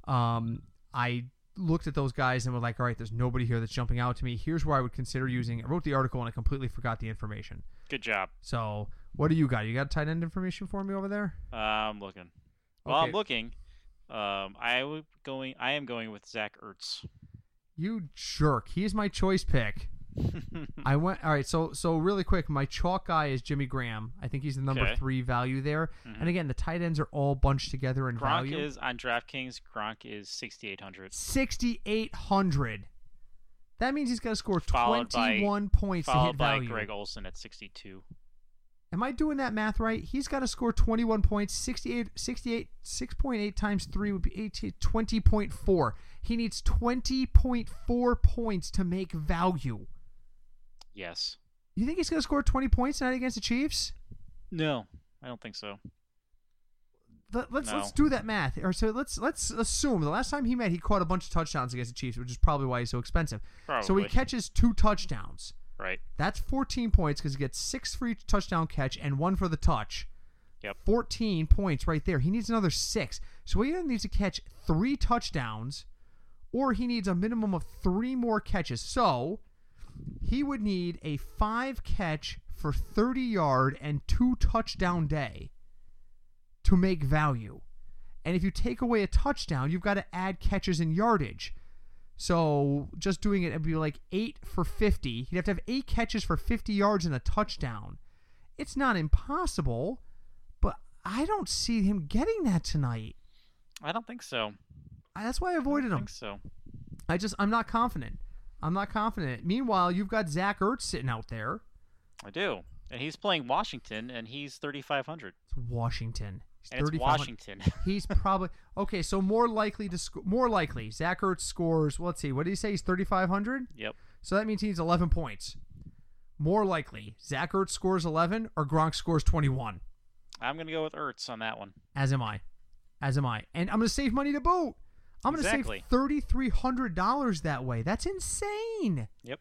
um, I looked at those guys and was like, all right, there's nobody here that's jumping out to me. Here's where I would consider using. I wrote the article and I completely forgot the information. Good job. So what do you got? You got tight end information for me over there? Uh, I'm looking. Well, Okay. I'm looking. Um, I going. I am going with Zach Ertz. You jerk. He's my choice pick. I went all right. So so really quick, my chalk guy is Jimmy Graham. I think he's the number Okay. three value there. Mhm. And again, the tight ends are all bunched together in Gronk value. Gronk is on DraftKings. Gronk is 6,800. sixty eight hundred. That means he's got to score twenty one points to hit Followed by value. Greg Olsen at 62. Am I doing that math right? He's got to score 21 points. 68, 68, 6.8 times 3 would be 18, 20.4. He needs 20.4 points to make value. Yes. You think he's going to score 20 points tonight against the Chiefs? No, I don't think so. Let- Let's No. let's do that math. Or so let's let's assume the last time he met, he caught a bunch of touchdowns against the Chiefs, which is probably why he's so expensive. Probably. So he catches two touchdowns. right. That's 14 points because he gets six for each touchdown catch and one for the touch. Yep. 14 points right there. He needs another six. So he needs to catch three touchdowns or he needs a minimum of three more catches. So he would need a five catch for 30 yard and two touchdown day to make value. And if you take away a touchdown, you've got to add catches and yardage. So just doing it, it'd be like eight for 50. He'd have to have eight catches for 50 yards and a touchdown. It's not impossible, but I don't see him getting that tonight. I don't think so. I- That's why I I avoided don't him. so. I just, I'm not confident. I'm not confident. Meanwhile, you've got Zach Ertz sitting out there. I do. And he's playing Washington, and he's 3,500. It's Washington. He's And it's Washington. He's probably okay. So more likely to score. More likely, Zach Ertz scores. Well, let's see. What did he say? He's 3,500. yep. So that means he needs 11 points. More likely, Zach Ertz scores 11 or Gronk scores 21. I'm going to go with Ertz on that one. As am I. As am I. And I'm going to save money to boot. I'm going to Exactly. save $3,300 that way. That's insane. Yep.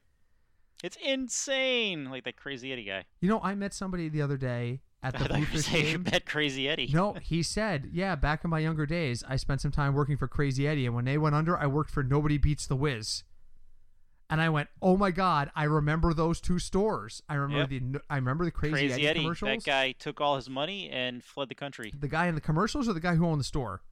It's insane. Like that crazy Eddie guy. You know, I met somebody the other day at the thought you were Bluefish saying you game. bet crazy Eddie. No, he said, yeah, back in my younger days, I spent some time working for Crazy Eddie, and when they went under, I worked for Nobody Beats the Wiz. And I went, oh my god, I remember those two stores. I remember Yep. the I remember the Crazy, Crazy, Eddie, Eddie. commercials. That guy took all his money and fled the country. The guy in the commercials or the guy who owned the store?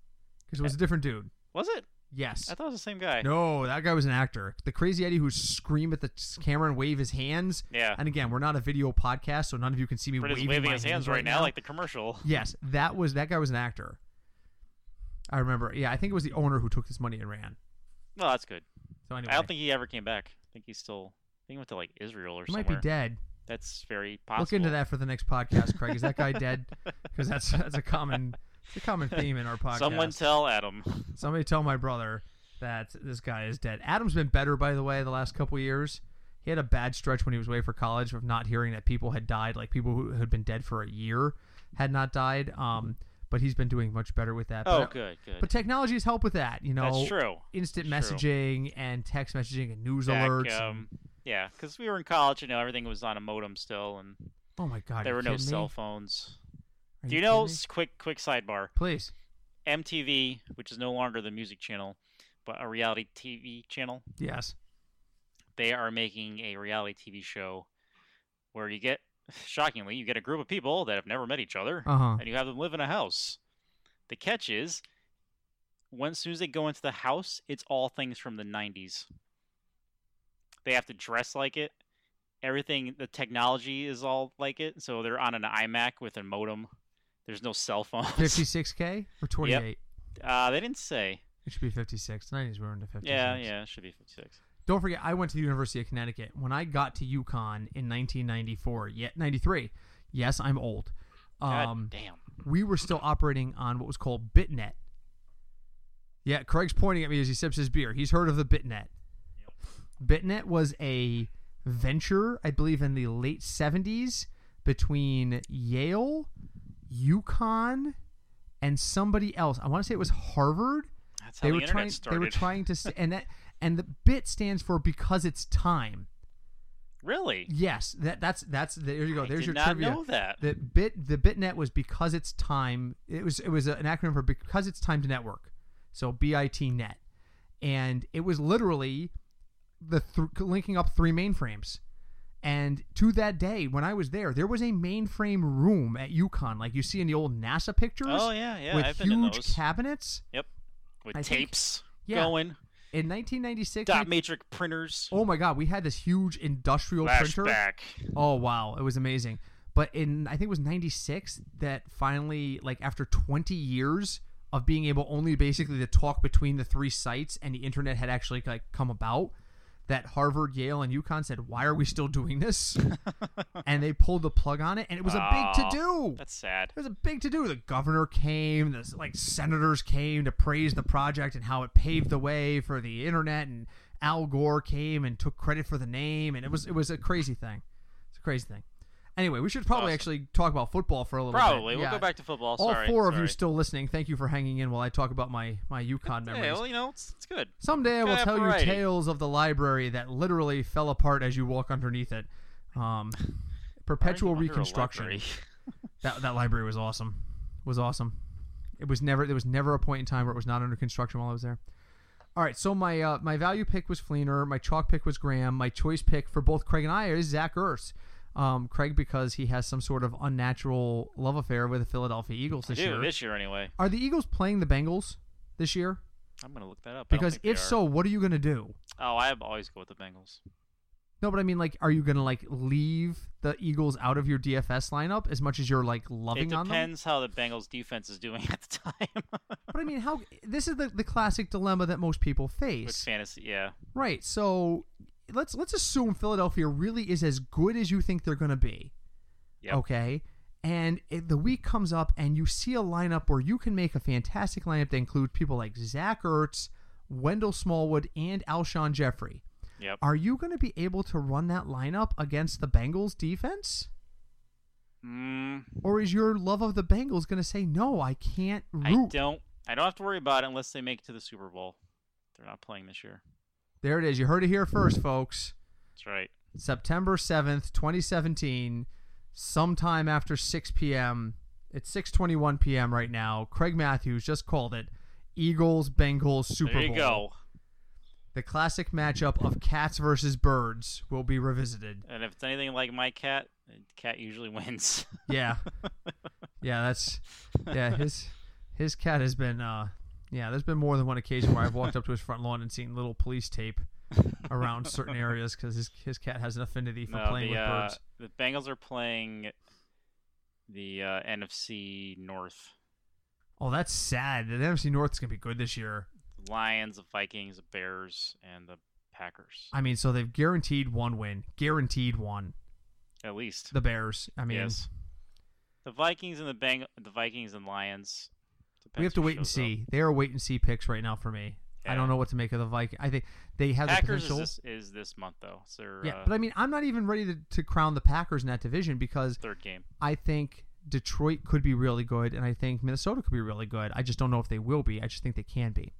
Because it was a different dude. Was it? Yes. I thought it was the same guy. No, that guy was an actor. The Crazy Eddie who scream at the camera and wave his hands. Yeah. And again, we're not a video podcast, so none of you can see me waving, waving my his hands right now, like the commercial. Yes, that was that guy was an actor. I remember. Yeah, I think it was the owner who took his money and ran. Well, that's good. So anyway, I don't think he ever came back. I think he's still. I think he went to like Israel or he might be dead. That's very possible. Look into that for the next podcast, Craig. Is that guy dead? Because that's that's a common it's a common theme in our podcast. Someone tell Adam. Somebody tell my brother that this guy is dead. Adam's been better, by the way, the last couple years. He had a bad stretch when he was away for college of not hearing that people had died, like people who had been dead for a year had not died. Um, but he's been doing much better with that. Oh, but, good, good. But technology has helped with that. You know, That's true. instant That's messaging and text messaging and news Back, alerts. and- um, yeah, because we were in college, you know, everything was on a modem still, and oh my god, there were no kidding cell me? phones. Are Do you know? kidding Quick, quick sidebar. Please. MTV, which is no longer the music channel, but a reality TV channel, Yes. they are making a reality TV show where you get, shockingly, you get a group of people that have never met each other, Uh huh. and you have them live in a house. The catch is, when as soon as they go into the house, it's all things from the '90s. They have to dress like it. Everything, the technology is all like it. So they're on an iMac with a modem. There's no cell phones. 56k or 28? Uh, they didn't say. It should be 56. 90s we're into 56. Yeah, yeah, it should be 56. Don't forget, I went to the University of Connecticut. When I got to UConn in 1994, yet 93. Yes, I'm old. God Um, damn. we were still operating on what was called BitNet. Yeah, Craig's pointing at me as he sips his beer. He's heard of the BitNet. BitNet was a venture, I believe, in the late 70s between Yale, UConn, and somebody else. I want to say it was Harvard. That's how They the were internet trying. started. They were trying to, and that, and the bit stands for because it's time. Really? Yes, that that's that's there you go. There's your not trivia. know that. The bit the bitnet was because it's time. It was it was an acronym for because it's time to network. So BIT net, and it was literally the th- linking up three mainframes. And to that day, when I was there, there was a mainframe room at UConn, like you see in the old NASA pictures, Oh yeah, yeah. with I've huge those. cabinets. Yep with I think- tapes Yeah. going. In 1996, Dot matrix printers. oh my God, we had this huge industrial printer. Flashback. Oh wow, it was amazing. But in I think it was 96 that finally like after 20 years of being able only basically to talk between the three sites and the internet had actually like come about that Harvard, Yale and UConn said, "Why are we still doing this?" and they pulled the plug on it and it was a big to oh, do. That's sad. It was a big to do. The governor came, the like senators came to praise the project and how it paved the way for the internet and Al Gore came and took credit for the name and it was it was a crazy thing. It's a crazy thing. Anyway, we should probably Awesome. actually talk about football for a little Probably. bit. We'll Yeah. go back to football. All sorry. four of you sorry. still listening. Thank you for hanging in while I talk about my my UConn memories. Yeah, well, you know, it's, it's good. Someday I will tell have you tales of the library that literally fell apart as you walk underneath it. Um, perpetual reconstruction. That that library was awesome. Was awesome. It was never there was never a point in time where it was not under construction while I was there. All right, so my uh, my value pick was Fleener, my chalk pick was Graham, my choice pick for both Craig and I is Zach Ertz. Um, Craig because he has some sort of unnatural love affair with the Philadelphia Eagles this year. this year anyway. Are the Eagles playing the Bengals this year? I'm gonna look that up. Because if so, what are you going to do? oh, I always go with the Bengals. No, but I mean, like, are you going to like leave the Eagles out of your DFS lineup as much as you're like loving on them? depends how the Bengals defense is doing at the time. But I mean, how this is the, the classic dilemma that most people With face, fantasy, yeah. right? So let's let's assume Philadelphia really is as good as you think they're going to be. Yep. Okay, and if the week comes up and you see a lineup where you can make a fantastic lineup that includes people like Zach Ertz, Wendell Smallwood, and Alshon Jeffery. Yep. Are you going to be able to run that lineup against the Bengals defense? Mm, Or is your love of the Bengals going to say, no, I can't. I don't. I don't have to worry about it unless they make it to the Super Bowl. They're not playing this year. There it is. You heard it here first, folks. That's right. September 7th, 2017, sometime after 6 p.m. It's 6:21 p.m. right now. Craig Matthews just called it. Eagles Bengals Super Bowl. there you Bowl. go. The classic matchup of cats versus birds will be revisited. And if it's anything like my cat, cat usually wins. Yeah. yeah, that's yeah, his his cat has been uh yeah, there's been more than one occasion where I've walked up to his front lawn and seen little police tape around certain areas cuz his his cat has an affinity for no, playing the with uh, birds. the Bengals are playing the uh, NFC North. Oh, that's sad. The NFC North is going to be good this year. The Lions, the Vikings, the Bears, and the Packers. I mean, so they've guaranteed one win. Guaranteed one. At least. The Bears. I mean, yes. The Vikings and the Bang, the Vikings and Lions. We have to wait and shows up. see. They are wait and see picks right now for me. I don't know what to make of the Viking. I think they have the potential. is this, is this month though. So yeah, uh, but I mean, I'm not even ready to, to crown the Packers in that division because third game. I think Detroit could be really good, and I think Minnesota could be really good. I just don't know if they will be. I just think they can be.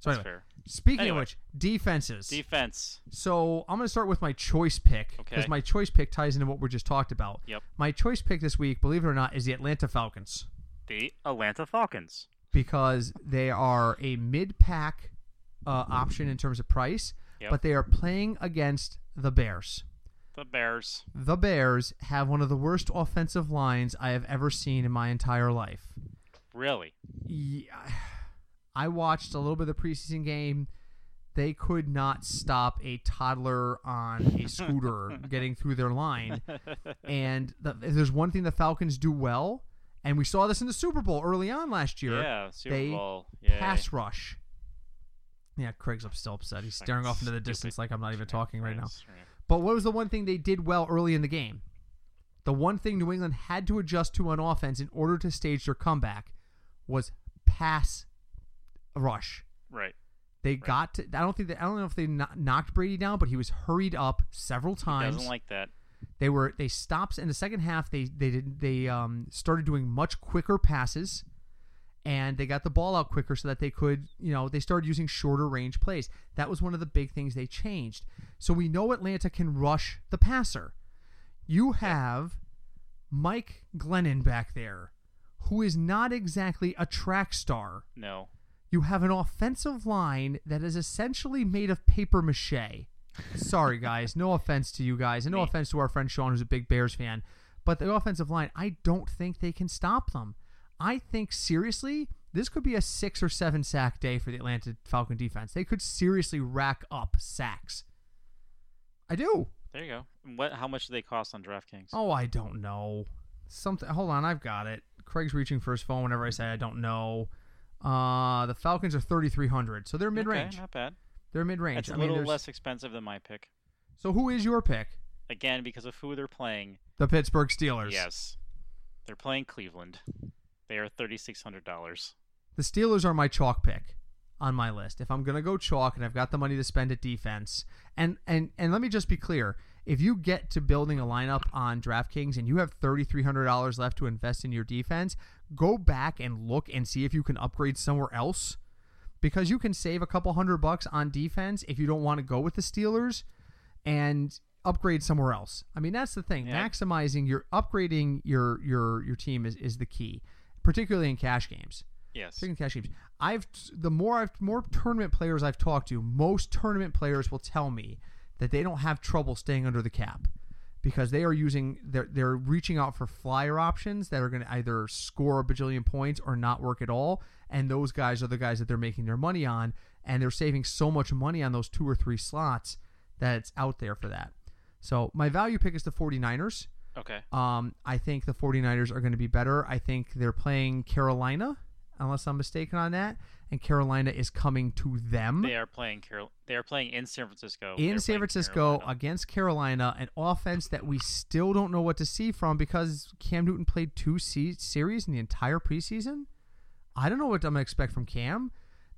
So That's anyway, fair. Speaking Anyway. of which, defenses. Defense. So I'm going to start with my choice pick because Okay. my choice pick ties into what we just talked about. Yep. My choice pick this week, believe it or not, is the Atlanta Falcons The Atlanta Falcons. because they are a mid-pack uh, option in terms of price, Yep. but they are playing against the Bears. The Bears. The Bears have one of the worst offensive lines I have ever seen in my entire life. Really? Yeah, I watched a little bit of the preseason game. They could not stop a toddler on a scooter getting through their line. And the, there's one thing the Falcons do well, and we saw this in the Super Bowl early on last year, Yeah, Super they Bowl. Yeah. pass rush. Yeah, Craig's up still upset. He's staring off into the distance like I'm not even talking right now. But what was the one thing they did well early in the game? The one thing New England had to adjust to on offense in order to stage their comeback was pass rush. Right. They got to, I don't think that, I don't know if they knocked Brady down, but he was hurried up several times. Doesn't like that. They were they stopped in the second half. They they did they um started doing much quicker passes, and they got the ball out quicker so that they could you know they started using shorter range plays. That was one of the big things they changed. So we know Atlanta can rush the passer. You have Mike Glennon back there, who is not exactly a track star. No. You have an offensive line that is essentially made of paper mache. Sorry, guys. No offense to you guys, and no offense to our friend Sean, who's a big Bears fan. But the offensive line, I don't think they can stop them. I think seriously, this could be a six or seven sack day for the Atlanta Falcon defense. They could seriously rack up sacks. I do. There you go. What? How much do they cost on DraftKings? Oh, I don't know. Something. Hold on, I've got it. Craig's reaching for his phone whenever I say I don't know. Uh, the Falcons are thirty three hundred, so they're mid range. Okay, not bad. They're mid range. That's a I mean, little there's- less expensive than my pick. So who is your pick? Again, because of who they're playing. The Pittsburgh Steelers. Yes. They're playing Cleveland. They are thirty six hundred dollars. The Steelers are my chalk pick on my list. If I'm gonna go chalk and I've got the money to spend at defense, and and and let me just be clear: if you get to building a lineup on DraftKings and you have thirty three hundred dollars left to invest in your defense, go back and look and see if you can upgrade somewhere else, because you can save a couple hundred bucks on defense if you don't want to go with the Steelers, and upgrade somewhere else. I mean, that's the thing. Yeah. Maximizing your upgrading your your your team is is the key, particularly in cash games. Yes. Speaking of cash games, I've the more I've more tournament players I've talked to, most tournament players will tell me that they don't have trouble staying under the cap because they are using they're they're reaching out for flyer options that are going to either score a bajillion points or not work at all, and those guys are the guys that they're making their money on, and they're saving so much money on those two or three slots that it's out there for that. So my value pick is the 49ers. Okay. Um, I think the 49ers are going to be better. I think they're playing Carolina, unless I'm mistaken on that. And Carolina is coming to them They are playing Carol. They are playing in San Francisco. in San Francisco Carolina. against Carolina, an offense that we still don't know what to see from because Cam Newton played two se- series in the entire preseason. I don't know what I'm going to expect from Cam.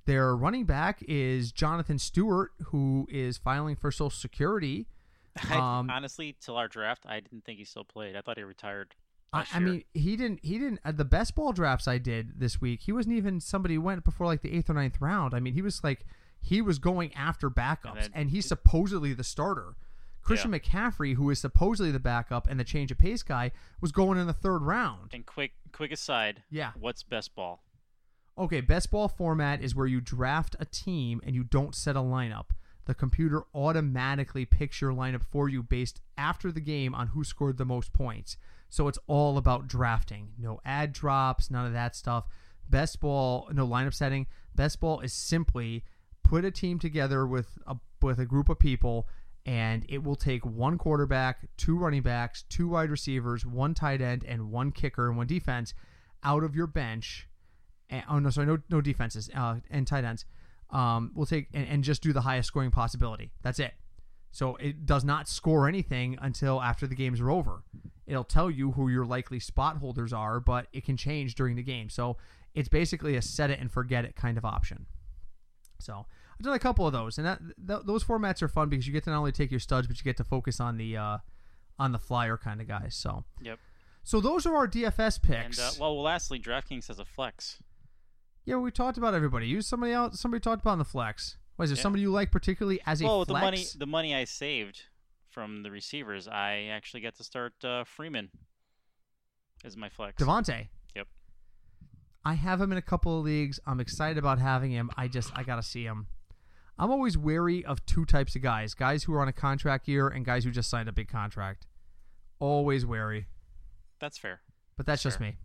Their running back is Jonathan Stewart, who is filing for Social Security. I, Um, honestly, till our draft, I didn't think he still played. I thought he retired. I, I mean, he didn't. He didn't. At the best ball drafts I did this week, he wasn't even somebody who went before like the eighth or ninth round. I mean, he was like he was going after backups, and, then- he's supposedly the starter. Christian McCaffrey, who is supposedly the backup and the change of pace guy, was going in the third round. And quick, quick aside. Yeah. What's best ball? Okay, best ball format is where you draft a team and you don't set a lineup. The computer automatically picks your lineup for you based after the game on who scored the most points. So it's all about drafting. No ad drops, none of that stuff. Best ball, no lineup setting. Best ball is simply put a team together with a with a group of people and it will take one quarterback, two running backs, two wide receivers, one tight end and one kicker and one defense out of your bench and, oh no, sorry, no no defenses uh, and tight ends. Um, we'll take and, and just do the highest scoring possibility. That's it. So it does not score anything until after the games are over. It'll tell you who your likely spot holders are, but it can change during the game. So it's basically a set it and forget it kind of option. So I've done a couple of those, and that th- those formats are fun because you get to not only take your studs, but you get to focus on the uh, on the flyer kind of guys. So Yep. so those are our DFS And picks. uh, well, lastly, DraftKings has a flex. Yeah, we talked about everybody. You somebody else. Somebody talked about on the flex. Was there Yeah. somebody you like particularly as a well, the money, the money I saved from the receivers, I actually get to start uh, Freeman as my flex. Devonta. Yep. I have him in a couple of leagues. I'm excited about having him. I just I gotta see him. I'm always wary of two types of guys: guys who are on a contract year and guys who just signed a big contract. Always wary. That's fair. But that's just Sure. me.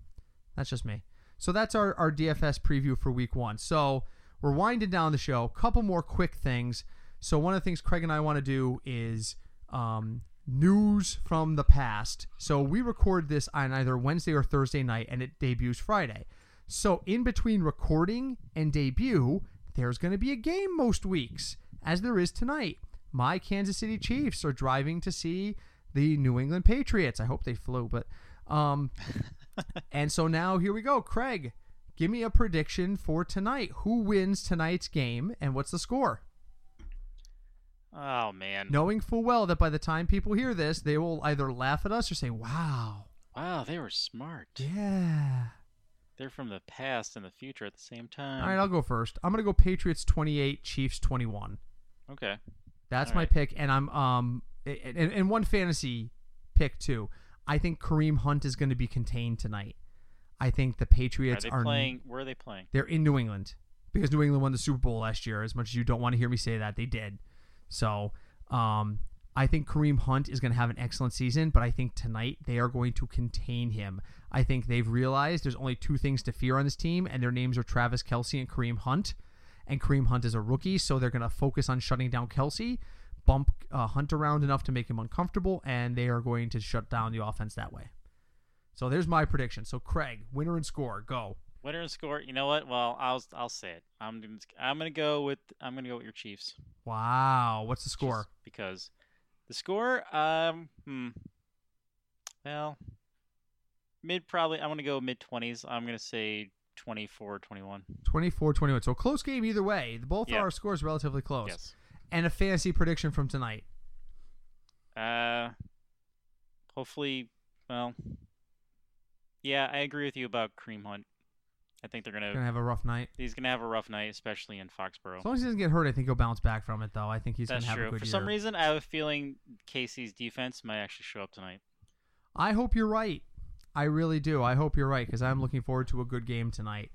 That's just me. So that's our, our DFS preview for week one. So we're winding down the show. Couple more quick things. So one of the things Craig and I want to do is um, news from the past. So we record this on either Wednesday or Thursday night, and it debuts Friday. So in between recording and debut, there's going to be a game most weeks, as there is tonight. My Kansas City Chiefs are driving to see the New England Patriots. I hope they flew, but um, and so now here we go. Craig, give me a prediction for tonight. Who wins tonight's game and what's the score? Oh man. Knowing full well that by the time people hear this, they will either laugh at us or say, wow, Wow, they were smart. yeah. They're from the past and the future at the same time. All right, I'll go first. I'm going to go Patriots 28, Chiefs 21. okay. That's All my right. pick. And I'm, um, and, and one fantasy pick too. I think Kareem Hunt is going to be contained tonight. I think the Are Patriots they are playing? Where are they playing? They're in New England because New England won the Super Bowl last year. As much as you don't want to hear me say that, they did. So, um, I think Kareem Hunt is going to have an excellent season, but I think tonight they are going to contain him. I think they've realized there's only two things to fear on this team, and their names are Travis Kelce and Kareem Hunt. And Kareem Hunt is a rookie, so they're going to focus on shutting down Kelce, bump uh, Hunt around enough to make him uncomfortable, and they are going to shut down the offense that way. So there's my prediction. So Craig, winner and score, go. Winner and score. You know what? Well, I'll I'll say it. I'm gonna I'm gonna go with I'm gonna go with your Chiefs. Wow, what's the score? Just because the score. Um. Hmm. Well, mid probably. I'm gonna go mid twenties. I'm gonna say 24, 21. 24 21. So a close game either way. Both our scores relatively close. Yes. And a fantasy prediction from tonight. Uh. Hopefully, well. Yeah, I agree with you about Kareem Hunt. I think they're gonna. Gonna have a rough night. He's gonna have a rough night, especially in Foxborough. As long as he doesn't get hurt, I think he'll bounce back from it, though. I think he's That's gonna have true. a good For year. some reason, I have a feeling Casey's defense might actually show up tonight. I hope you're right. I really do. I hope you're right because I'm looking forward to a good game tonight.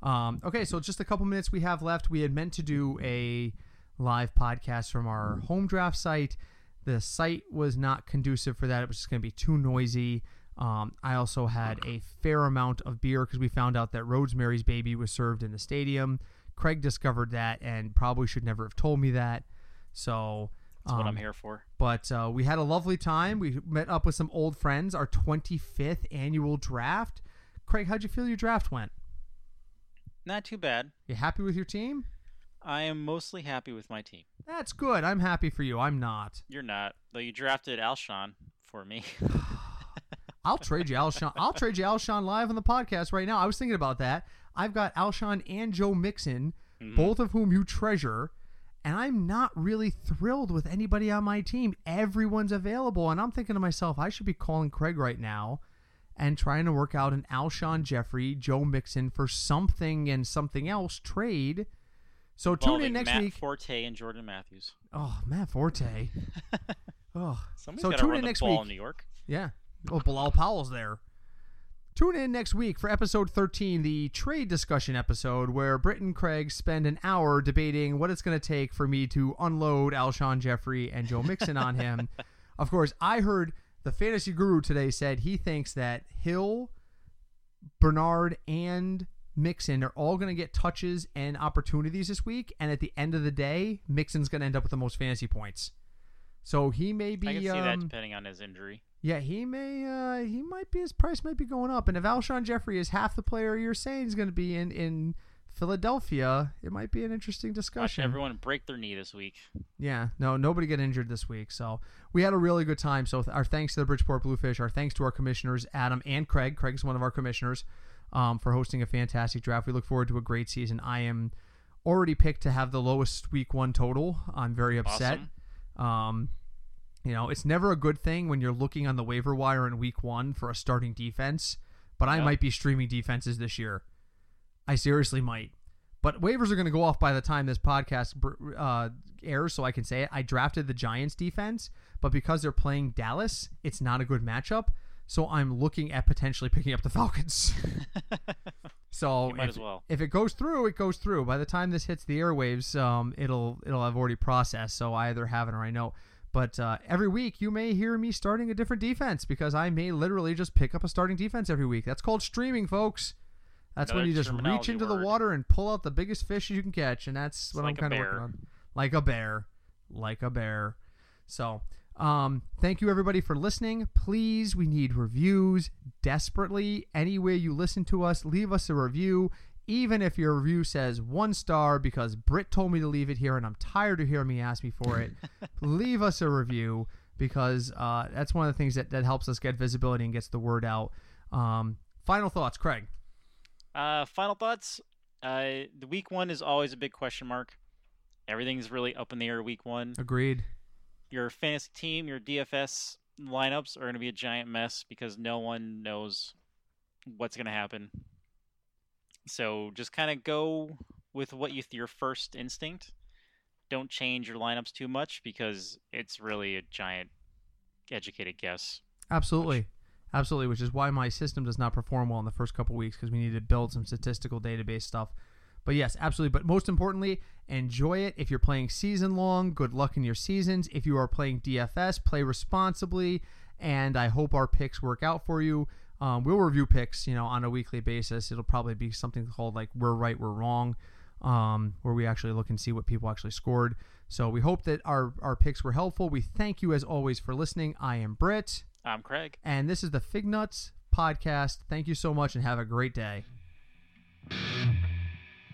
Um, okay, so just a couple minutes we have left. We had meant to do a live podcast from our home draft site. The site was not conducive for that. It was just going to be too noisy. Um, I also had a fair amount of beer because we found out that Rosemary's Baby was served in the stadium. Craig discovered that and probably should never have told me that. So That's what um, I'm here for. but uh, we had a lovely time. We met up with some old friends. Our 25th annual draft. Craig, how'd you feel your draft went? Not too bad. You happy with your team? I am mostly happy with my team. That's good. I'm happy for you. I'm not. You're not, though. You drafted Alshon for me. I'll trade you Alshon. I'll trade you Alshon live on the podcast right now. I was thinking about that. I've got Alshon and Joe Mixon, Mhm. both of whom you treasure, and I'm not really thrilled with anybody on my team. Everyone's available, and I'm thinking to myself, I should be calling Craig right now and trying to work out an Alshon Jeffery, Joe Mixon for something and something else trade. So tune in next Matt week. Forte and Jordan Matthews. oh, Matt Forte. oh, Somebody's So tune in next ball week. in New York. Yeah. Well, Bilal Powell's there. Tune in next week for episode 13, the trade discussion episode, where Britt and Craig spend an hour debating what it's going to take for me to unload Alshon Jeffery and Joe Mixon on him. Of course, I heard the fantasy guru today said he thinks that Hill, Bernard, and Mixon are all going to get touches and opportunities this week. And at the end of the day, Mixon's going to end up with the most fantasy points. So he may be. I can see um, that depending on his injury. yeah, he may uh he might be his price might be going up. And if Alshon Jeffery is half the player you're saying he's gonna be in in Philadelphia, it might be an interesting Watch discussion. everyone break their knee this week. Yeah, no, nobody get injured this week. So we had a really good time. So our thanks to the Bridgeport Bluefish, our thanks to our commissioners, Adam and Craig. Craig's one of our commissioners, um, for hosting a fantastic draft. We look forward to a great season. I am already picked to have the lowest week one total. I'm very upset. Awesome. Um, you know, it's never a good thing when you're looking on the waiver wire in week one for a starting defense, but I might be streaming defenses this year. I seriously might. But waivers are going to go off by the time this podcast uh, airs, so I can say it. I drafted the Giants defense, but because they're playing Dallas, it's not a good matchup. So I'm looking at potentially picking up the Falcons. so if, as well. if it goes through, it goes through. By the time this hits the airwaves, um, it'll it'll have already processed. So I either have it or I know. But uh, every week you may hear me starting a different defense because I may literally just pick up a starting defense every week. That's called streaming, folks. That's when you just reach into the water and pull out the biggest fish you can catch, and that's what like I'm kind of working on. Like a bear, like a bear. So, um, thank you everybody for listening. Please, we need reviews desperately. Anywhere you listen to us, leave us a review. Even if your review says one star because Britt told me to leave it here and I'm tired of hearing me ask me for it, leave us a review because uh, that's one of the things that, that helps us get visibility and gets the word out. Um, final thoughts, Craig. Uh, final thoughts. Uh, the week one is always a big question mark. Everything's really up in the air week one. Agreed. Your fantasy team, your DFS lineups are going to be a giant mess because no one knows what's going to happen. So just kind of go with what you your first instinct. Don't change your lineups too much because it's really a giant educated guess. Absolutely. Absolutely, which is why my system does not perform well in the first couple weeks because we need to build some statistical database stuff. But yes, absolutely. But most importantly, enjoy it. If you're playing season long, good luck in your seasons. If you are playing DFS, play responsibly. And I hope our picks work out for you. Um, we'll review picks, you know, on a weekly basis. It'll probably be something called like "We're Right, We're Wrong," um, where we actually look and see what people actually scored. So we hope that our our picks were helpful. We thank you as always for listening. I am Britt. I'm Craig. And this is the Fig Nuts podcast. Thank you so much and have a great day.